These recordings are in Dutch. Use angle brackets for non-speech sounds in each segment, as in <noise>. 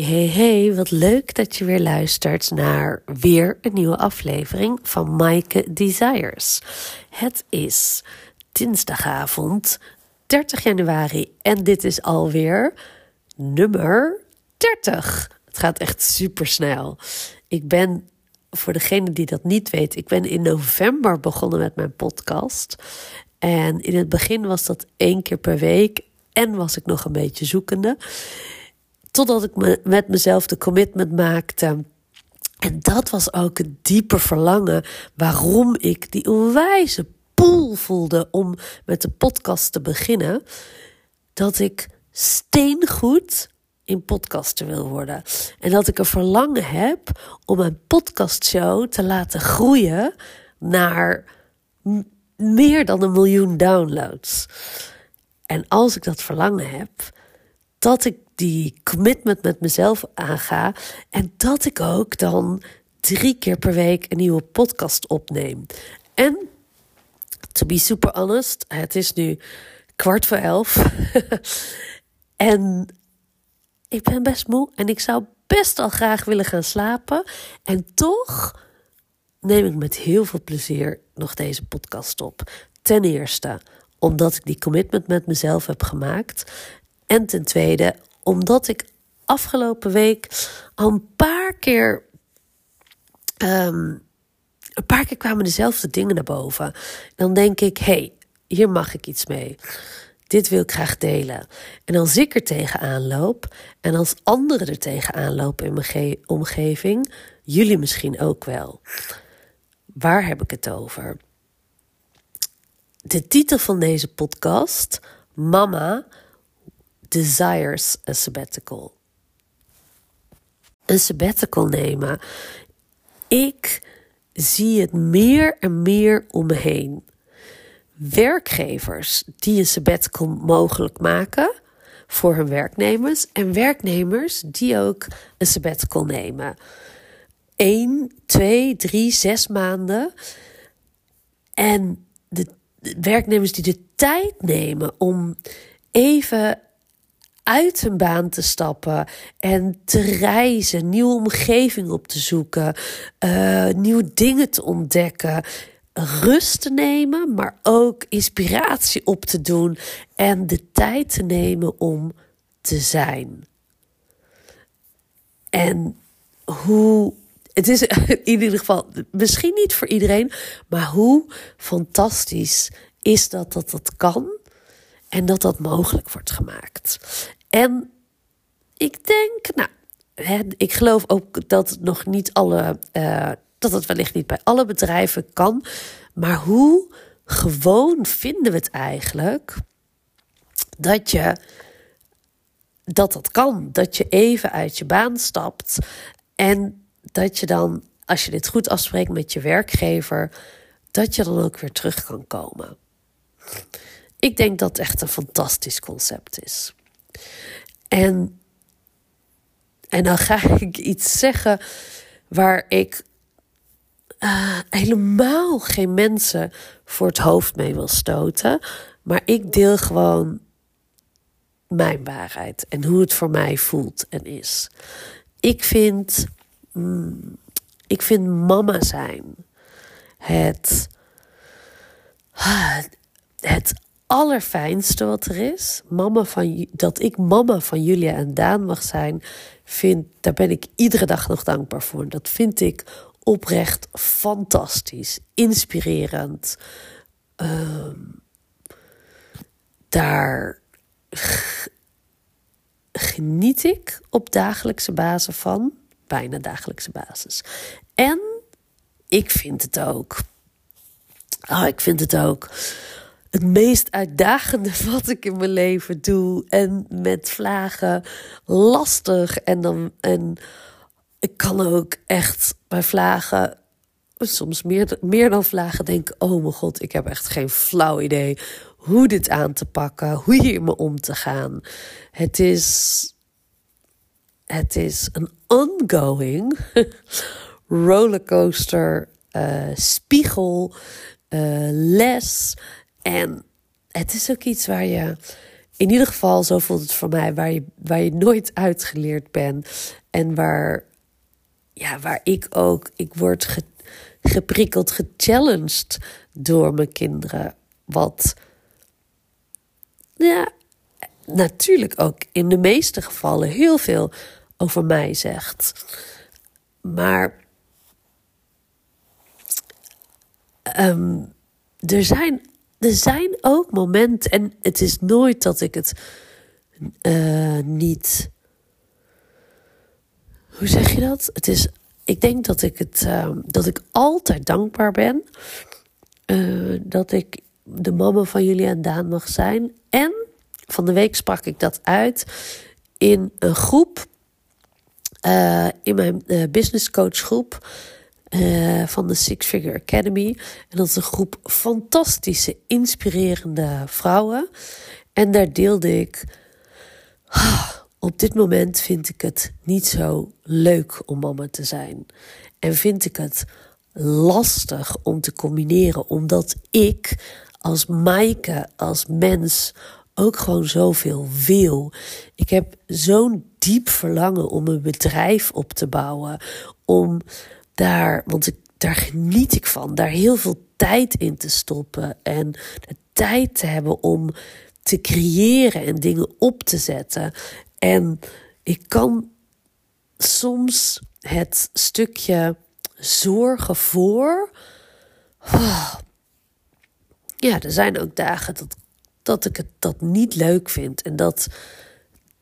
Hey, hey, wat leuk dat je weer luistert naar weer een nieuwe aflevering van Maaike Desires. Het is dinsdagavond 30 januari en dit is alweer nummer 30. Het gaat echt super snel. Ik ben, voor degene die dat niet weet, ik ben in november begonnen met mijn podcast. En in het begin was dat één keer per week en was ik nog een beetje zoekende. Totdat ik me met mezelf de commitment maakte. En dat was ook het diepe verlangen waarom ik die onwijze pool voelde om met de podcast te beginnen. Dat ik steengoed in podcasten wil worden. En dat ik een verlangen heb om een podcastshow te laten groeien naar meer dan een miljoen downloads. En als ik dat verlangen heb, dat ik die commitment met mezelf aanga en dat ik ook dan drie keer per week een nieuwe podcast opneem. En to be super honest, het is nu kwart voor elf. <laughs> en ik ben best moe en ik zou best al graag willen gaan slapen. En toch neem ik met heel veel plezier nog deze podcast op. Ten eerste omdat ik die commitment met mezelf heb gemaakt. En ten tweede omdat ik afgelopen week al een paar keer. Um, een paar keer kwamen dezelfde dingen naar boven. Dan denk ik: hé, hey, hier mag ik iets mee. Dit wil ik graag delen. En als ik er tegenaan loop en als anderen er tegenaan lopen in mijn omgeving, jullie misschien ook wel. Waar heb ik het over? De titel van deze podcast: Mama desires a sabbatical. Een sabbatical nemen. Ik zie het meer en meer om me heen. Werkgevers die een sabbatical mogelijk maken voor hun werknemers en werknemers die ook een sabbatical nemen. 1, 2, 3, 6 maanden. En de werknemers die de tijd nemen om even uit hun baan te stappen en te reizen, nieuwe omgeving op te zoeken, uh, nieuwe dingen te ontdekken, rust te nemen, maar ook inspiratie op te doen en de tijd te nemen om te zijn. En hoe. Het is <laughs> in ieder geval misschien niet voor iedereen, maar hoe fantastisch is dat dat dat kan en dat dat mogelijk wordt gemaakt. En ik denk, nou, ik geloof ook dat het nog niet alle, uh, dat het wellicht niet bij alle bedrijven kan. Maar hoe gewoon vinden we het eigenlijk dat je dat dat kan, dat je even uit je baan stapt en dat je dan, als je dit goed afspreekt met je werkgever, dat je dan ook weer terug kan komen. Ik denk dat het echt een fantastisch concept is. En, en dan ga ik iets zeggen waar ik uh, helemaal geen mensen voor het hoofd mee wil stoten. Maar ik deel gewoon mijn waarheid en hoe het voor mij voelt en is. Ik vind, mm, ik vind mama zijn het, het allerfijnste wat er is. Mama van, dat ik mama van Julia en Daan mag zijn, vind, daar ben ik iedere dag nog dankbaar voor. Dat vind ik oprecht fantastisch, inspirerend. Ehm, daar geniet ik op dagelijkse basis van, bijna dagelijkse basis. En ik vind het ook. Oh, ik vind het ook het meest uitdagende <laughs> wat ik in mijn leven doe. En met vlagen lastig. En, dan, en ik kan ook echt bij vlagen, soms meer, meer dan vlagen, denken: oh mijn god, ik heb echt geen flauw idee hoe dit aan te pakken, hoe hiermee om te gaan. Het is. Het is een ongoing <laughs> rollercoaster, uh, spiegel, uh, les en het is ook iets waar je in ieder geval, zo voelt het voor mij, waar je, waar je nooit uitgeleerd bent. En waar, ja, waar ik ook, ik word ge, geprikkeld, gechallenged door mijn kinderen. Wat, ja, natuurlijk ook in de meeste gevallen heel veel over mij zegt. Maar ehm, er, zijn, er zijn ook momenten, en het is nooit dat ik het uh, niet. Hoe zeg je dat? Het is, ik denk dat ik het, uh, dat ik altijd dankbaar ben uh, dat ik de mama van jullie en Daan mag zijn. En van de week sprak ik dat uit in een groep, uh, in mijn business coach groep uh, van de Six Figure Academy. En dat is een groep fantastische, inspirerende vrouwen. En daar deelde ik. Ah, op dit moment vind ik het niet zo leuk om mama te zijn. En vind ik het lastig om te combineren, omdat ik als Maaike, als mens, ook gewoon zoveel wil. Ik heb zo'n diep verlangen om een bedrijf op te bouwen. Om daar, want ik, daar geniet ik van, daar heel veel tijd in te stoppen. En de tijd te hebben om te creëren en dingen op te zetten. En ik kan soms het stukje zorgen voor. Oh, ja, er zijn ook dagen dat dat ik het dat niet leuk vind en dat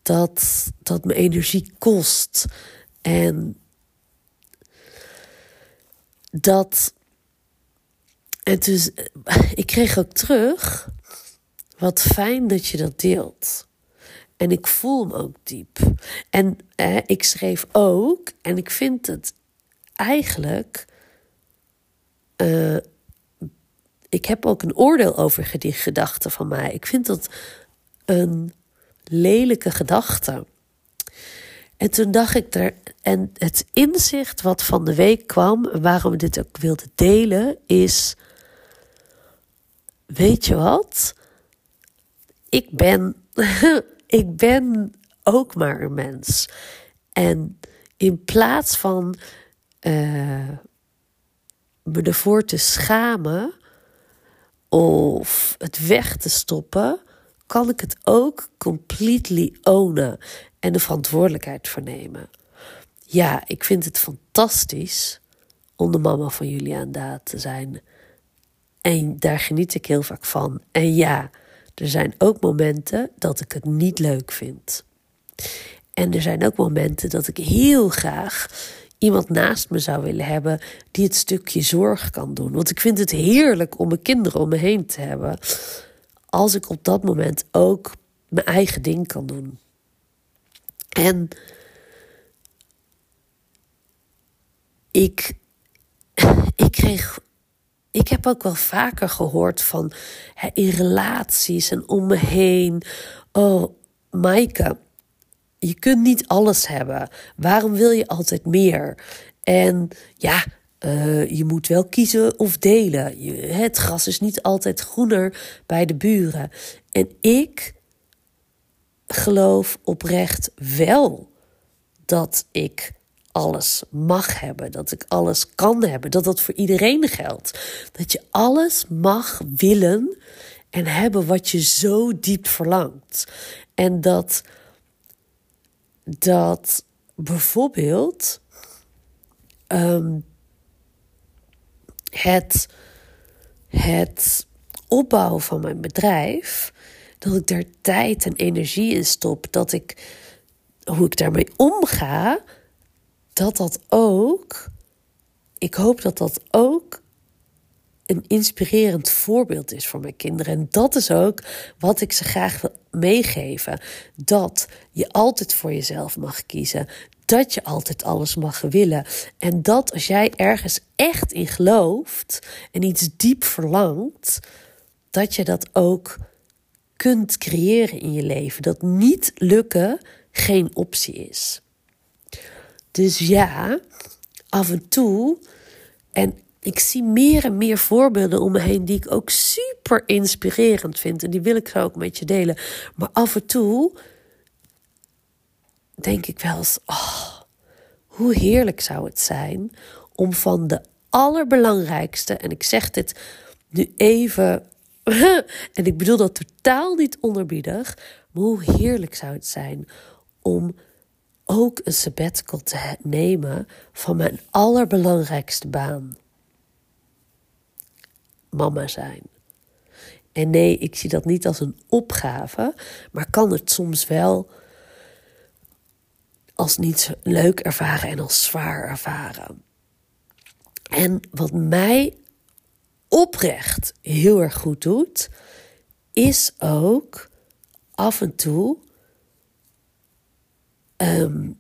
dat, dat me energie kost. En dat. En dus, ik kreeg ook terug. Wat fijn dat je dat deelt. En ik voel hem ook diep. En eh, ik schreef ook, en ik vind het eigenlijk uh, ik heb ook een oordeel over die gedachte van mij. Ik vind dat een lelijke gedachte. En toen dacht ik er, en het inzicht wat van de week kwam, waarom ik dit ook wilde delen, is: Weet je wat? Ik ben, <laughs> ik ben ook maar een mens. En in plaats van uh, me ervoor te schamen, of het weg te stoppen, kan ik het ook completely ownen en de verantwoordelijkheid vernemen. Ja, ik vind het fantastisch om de mama van Julian Daad te zijn. En daar geniet ik heel vaak van. En ja, er zijn ook momenten dat ik het niet leuk vind. En er zijn ook momenten dat ik heel graag iemand naast me zou willen hebben die het stukje zorg kan doen. Want ik vind het heerlijk om mijn kinderen om me heen te hebben. Als ik op dat moment ook mijn eigen ding kan doen. En ik, <laughs> ik kreeg. Ik heb ook wel vaker gehoord van hè, in relaties en om me heen. Oh, Maaike, je kunt niet alles hebben. Waarom wil je altijd meer? En ja, uh, je moet wel kiezen of delen. Het gras is niet altijd groener bij de buren. En ik geloof oprecht wel dat ik alles mag hebben, dat ik alles kan hebben, dat dat voor iedereen geldt. Dat je alles mag willen en hebben wat je zo diep verlangt. En dat dat bijvoorbeeld um, het, het opbouwen van mijn bedrijf, dat ik daar tijd en energie in stop, dat ik hoe ik daarmee omga, dat dat ook, ik hoop dat dat ook een inspirerend voorbeeld is voor mijn kinderen. En dat is ook wat ik ze graag wil meegeven. Dat je altijd voor jezelf mag kiezen. Dat je altijd alles mag willen. En dat als jij ergens echt in gelooft en iets diep verlangt, dat je dat ook kunt creëren in je leven. Dat niet lukken geen optie is. Dus ja, af en toe. En ik zie meer en meer voorbeelden om me heen die ik ook super inspirerend vind. En die wil ik zo ook met je delen. Maar af en toe denk ik wel eens: oh, hoe heerlijk zou het zijn om van de allerbelangrijkste, en ik zeg dit nu even, <laughs> en ik bedoel dat totaal niet onderbiedig, maar hoe heerlijk zou het zijn om ook een sabbatical te nemen van mijn allerbelangrijkste baan. Mama zijn. En nee, ik zie dat niet als een opgave, maar kan het soms wel als niet leuk ervaren en als zwaar ervaren. En wat mij oprecht heel erg goed doet, is ook af en toe um,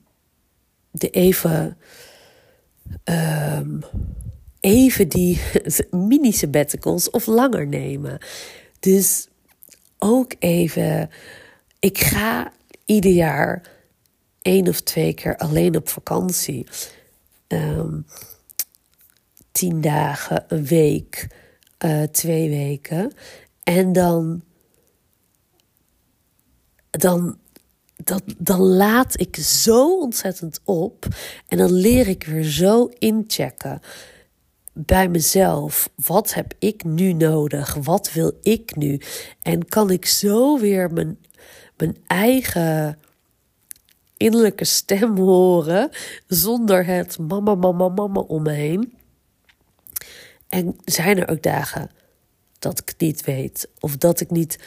de even, um, even die <laughs> mini sabbaticals of langer nemen. Dus ook even, ik ga ieder jaar één of twee keer alleen op vakantie. Um, tien dagen, een week, uh, twee weken. En dan, dan dat, dan laat ik zo ontzettend op. En dan leer ik weer zo inchecken bij mezelf. Wat heb ik nu nodig? Wat wil ik nu? En kan ik zo weer mijn, mijn eigen innerlijke stem horen zonder het mama, mama, mama om me heen. En zijn er ook dagen dat ik het niet weet of dat ik niet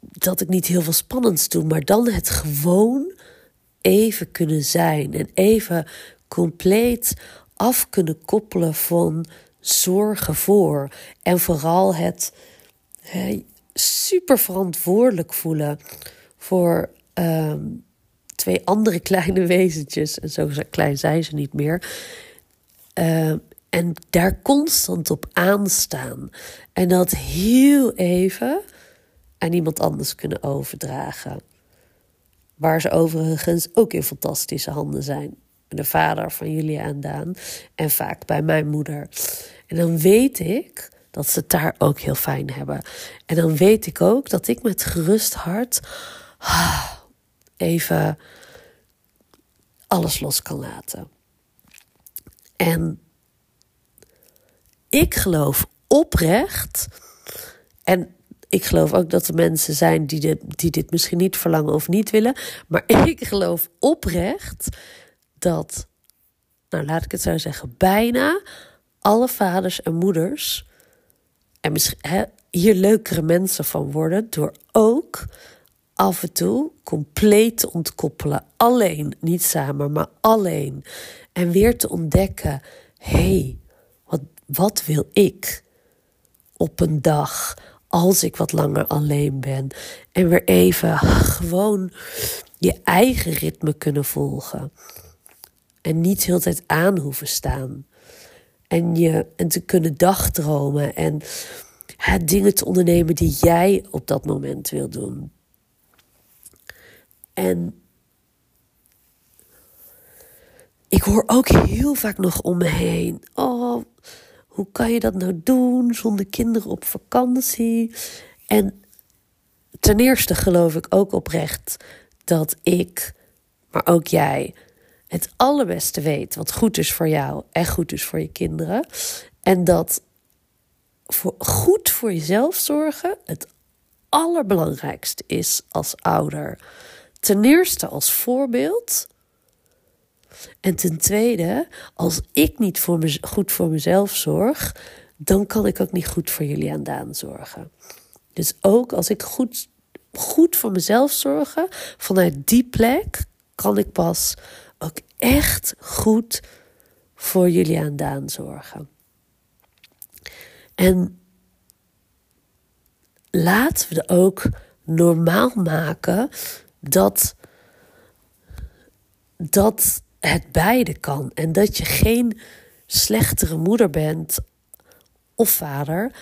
dat ik niet heel veel spannends doe, maar dan het gewoon even kunnen zijn en even compleet af kunnen koppelen van zorgen voor. En vooral het super verantwoordelijk voelen voor ehm, twee andere <laughs> kleine wezentjes. En zo klein zijn ze niet meer. Uh, en daar constant op aanstaan. En dat heel even aan iemand anders kunnen overdragen. Waar ze overigens ook in fantastische handen zijn. De vader van Julia en Daan. En vaak bij mijn moeder. En dan weet ik dat ze het daar ook heel fijn hebben. En dan weet ik ook dat ik met gerust hart ah, even alles los kan laten. En ik geloof oprecht. En ik geloof ook dat er mensen zijn die dit, die dit misschien niet verlangen of niet willen. Maar <laughs> ik geloof oprecht dat, nou laat ik het zo zeggen, bijna alle vaders en moeders en misschien, hier leukere mensen van worden door ook af en toe compleet te ontkoppelen. Alleen, niet samen, maar alleen. En weer te ontdekken: hé, hey, wat, wat wil ik op een dag? als ik wat langer alleen ben. En weer even gewoon je eigen ritme kunnen volgen. En niet heel tijd aan hoeven staan. En, je, en te kunnen dagdromen en dingen te ondernemen die jij op dat moment wil doen. En ik hoor ook heel vaak nog om me heen. Oh, hoe kan je dat nou doen zonder kinderen op vakantie? En ten eerste geloof ik ook oprecht dat ik, maar ook jij, het allerbeste weet wat goed is voor jou en goed is voor je kinderen. En dat voor, goed voor jezelf zorgen het allerbelangrijkste is als ouder. Ten eerste als voorbeeld en ten tweede, als ik niet goed voor mezelf zorg, dan kan ik ook niet goed voor jullie aan zorgen. Dus ook als ik goed, goed voor mezelf zorgen, vanuit die plek kan ik pas ook echt goed voor jullie aan Daan zorgen. En laten we ook normaal maken dat, dat het beide kan. En dat je geen slechtere moeder bent of vader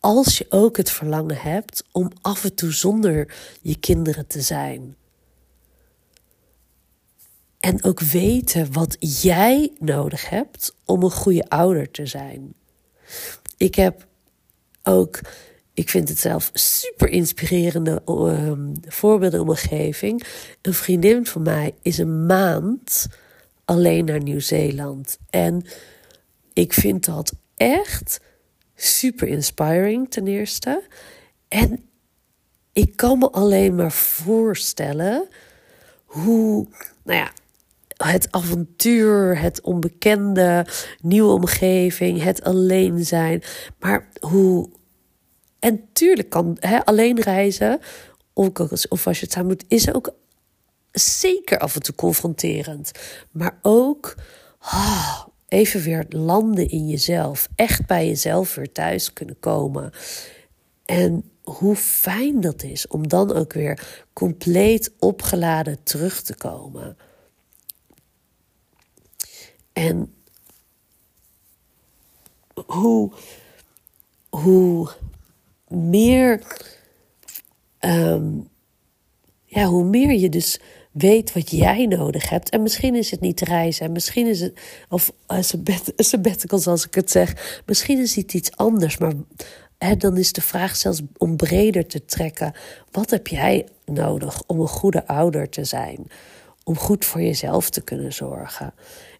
als je ook het verlangen hebt om af en toe zonder je kinderen te zijn. En ook weten wat jij nodig hebt om een goede ouder te zijn. Ik heb ook, ik vind het zelf super inspirerende um, voorbeelden omgeving. Een vriendin van mij is een maand alleen naar Nieuw-Zeeland. En ik vind dat echt super inspiring ten eerste. En ik kan me alleen maar voorstellen hoe, nou ja, het avontuur, het onbekende, nieuwe omgeving, het alleen zijn. Maar hoe. En tuurlijk kan hè, alleen reizen, of, als je het samen doet, is ook zeker af en toe confronterend. Maar ook oh, even weer landen in jezelf. Echt bij jezelf weer thuis kunnen komen. En hoe fijn dat is om dan ook weer compleet opgeladen terug te komen. En hoe, hoe meer, um, ja, hoe meer je dus weet wat jij nodig hebt. En misschien is het niet reizen. En misschien is het, of uh, <laughs> sabbatical zoals ik het zeg. Misschien is het iets anders. Maar hè, dan is de vraag zelfs om breder te trekken. Wat heb jij nodig om een goede ouder te zijn? Om goed voor jezelf te kunnen zorgen.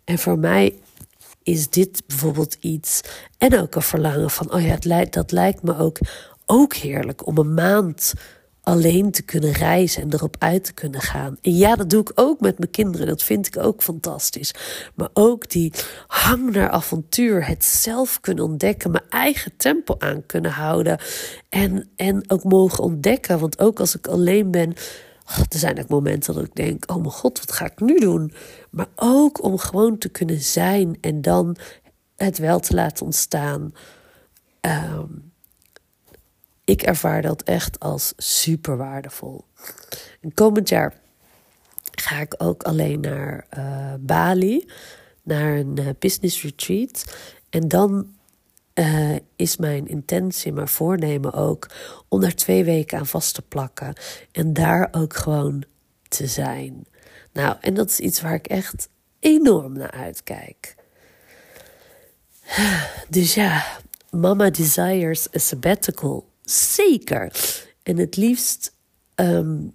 En voor mij is dit bijvoorbeeld iets. En ook een verlangen van, oh ja, het lijkt, dat lijkt me ook, ook heerlijk om een maand alleen te kunnen reizen en erop uit te kunnen gaan. En ja, dat doe ik ook met mijn kinderen. Dat vind ik ook fantastisch. Maar ook die hang naar avontuur, het zelf kunnen ontdekken, mijn eigen tempo aan kunnen houden. En, en ook mogen ontdekken. Want ook als ik alleen ben, er zijn ook momenten dat ik denk: oh mijn god, wat ga ik nu doen? Maar ook om gewoon te kunnen zijn en dan het wel te laten ontstaan. Um, ik ervaar dat echt als super waardevol. En komend jaar ga ik ook alleen naar uh, Bali, naar een uh, business retreat. En dan uh, is mijn intentie, mijn voornemen ook om daar twee weken aan vast te plakken. En daar ook gewoon te zijn. Nou, en dat is iets waar ik echt enorm naar uitkijk. Dus ja, Mama desires a sabbatical. Zeker. En het liefst um,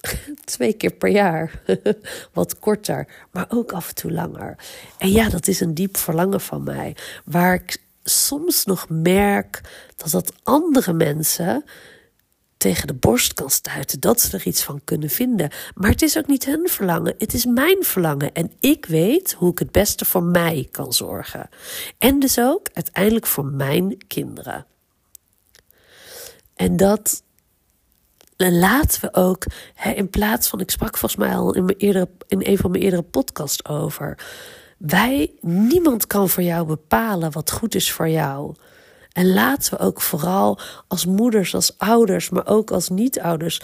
<laughs> twee keer per jaar. <laughs> Wat korter, maar ook af en toe langer. En ja, dat is een diep verlangen van mij. Waar ik soms nog merk dat dat andere mensen tegen de borst kan stuiten, dat ze er iets van kunnen vinden. Maar het is ook niet hun verlangen, het is mijn verlangen. En ik weet hoe ik het beste voor mij kan zorgen. En dus ook uiteindelijk voor mijn kinderen. En dat laten we ook, hè, in plaats van, ik sprak volgens mij al in, mijn eerdere, in een van mijn eerdere podcasts over. Wij, niemand kan voor jou bepalen wat goed is voor jou. En laten we ook vooral als moeders, als ouders, maar ook als niet-ouders.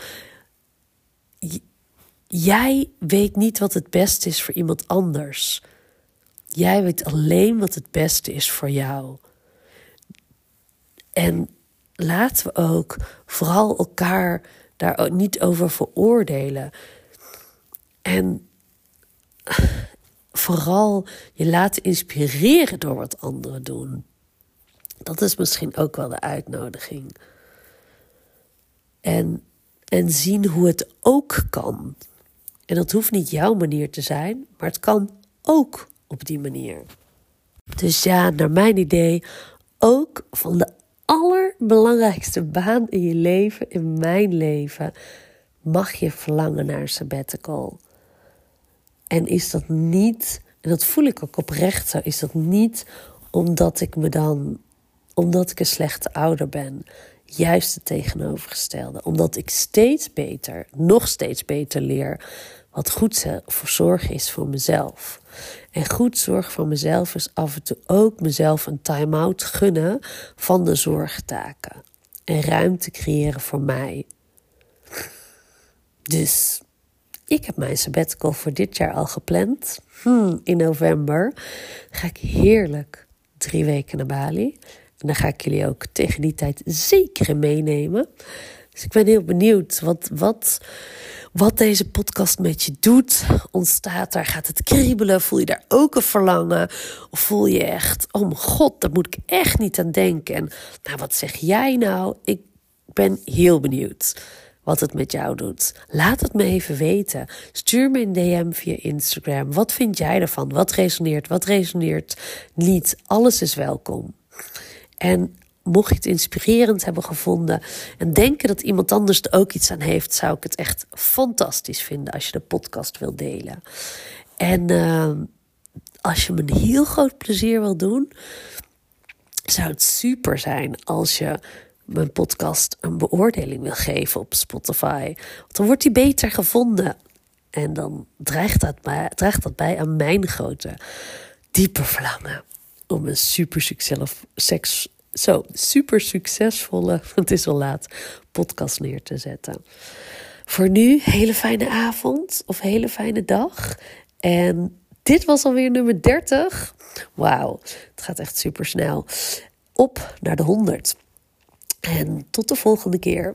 Jij weet niet wat het beste is voor iemand anders. Jij weet alleen wat het beste is voor jou. En laten we ook vooral elkaar daar niet over veroordelen. En vooral je laten inspireren door wat anderen doen. Dat is misschien ook wel de uitnodiging. En, en zien hoe het ook kan. En dat hoeft niet jouw manier te zijn, maar het kan ook op die manier. Dus ja, naar mijn idee, ook van de allerbelangrijkste baan in je leven, in mijn leven, mag je verlangen naar een sabbatical. En is dat niet, en dat voel ik ook oprecht zo, is dat niet omdat ik me dan, omdat ik een slechte ouder ben. Juist het tegenovergestelde. Omdat ik steeds beter, nog steeds beter leer wat goed voor zorg is voor mezelf. En goed zorg voor mezelf is af en toe ook mezelf een time-out gunnen van de zorgtaken. En ruimte creëren voor mij. Dus ik heb mijn sabbatical voor dit jaar al gepland. Hmm, in november ga ik heerlijk drie weken naar Bali. En dan ga ik jullie ook tegen die tijd zeker meenemen. Dus ik ben heel benieuwd wat, wat, wat deze podcast met je doet. Ontstaat daar, gaat het kriebelen? Voel je daar ook een verlangen? Of voel je echt, oh mijn god, daar moet ik echt niet aan denken. En nou, wat zeg jij nou? Ik ben heel benieuwd wat het met jou doet. Laat het me even weten. Stuur me een DM via Instagram. Wat vind jij ervan? Wat resoneert? Wat resoneert niet? Alles is welkom. En mocht je het inspirerend hebben gevonden en denken dat iemand anders er ook iets aan heeft, zou ik het echt fantastisch vinden als je de podcast wilt delen. En uh, als je me een heel groot plezier wil doen, zou het super zijn als je mijn podcast een beoordeling wil geven op Spotify. Want dan wordt die beter gevonden. En dan draagt dat, bij, draagt dat bij aan mijn grote, diepe verlangen om een super succes, zo, super succesvolle, <laughs> het is al laat, podcast neer te zetten. Voor nu, hele fijne avond of hele fijne dag. En dit was alweer nummer 30. Wauw, het gaat echt super snel. Op naar de 100. En tot de volgende keer.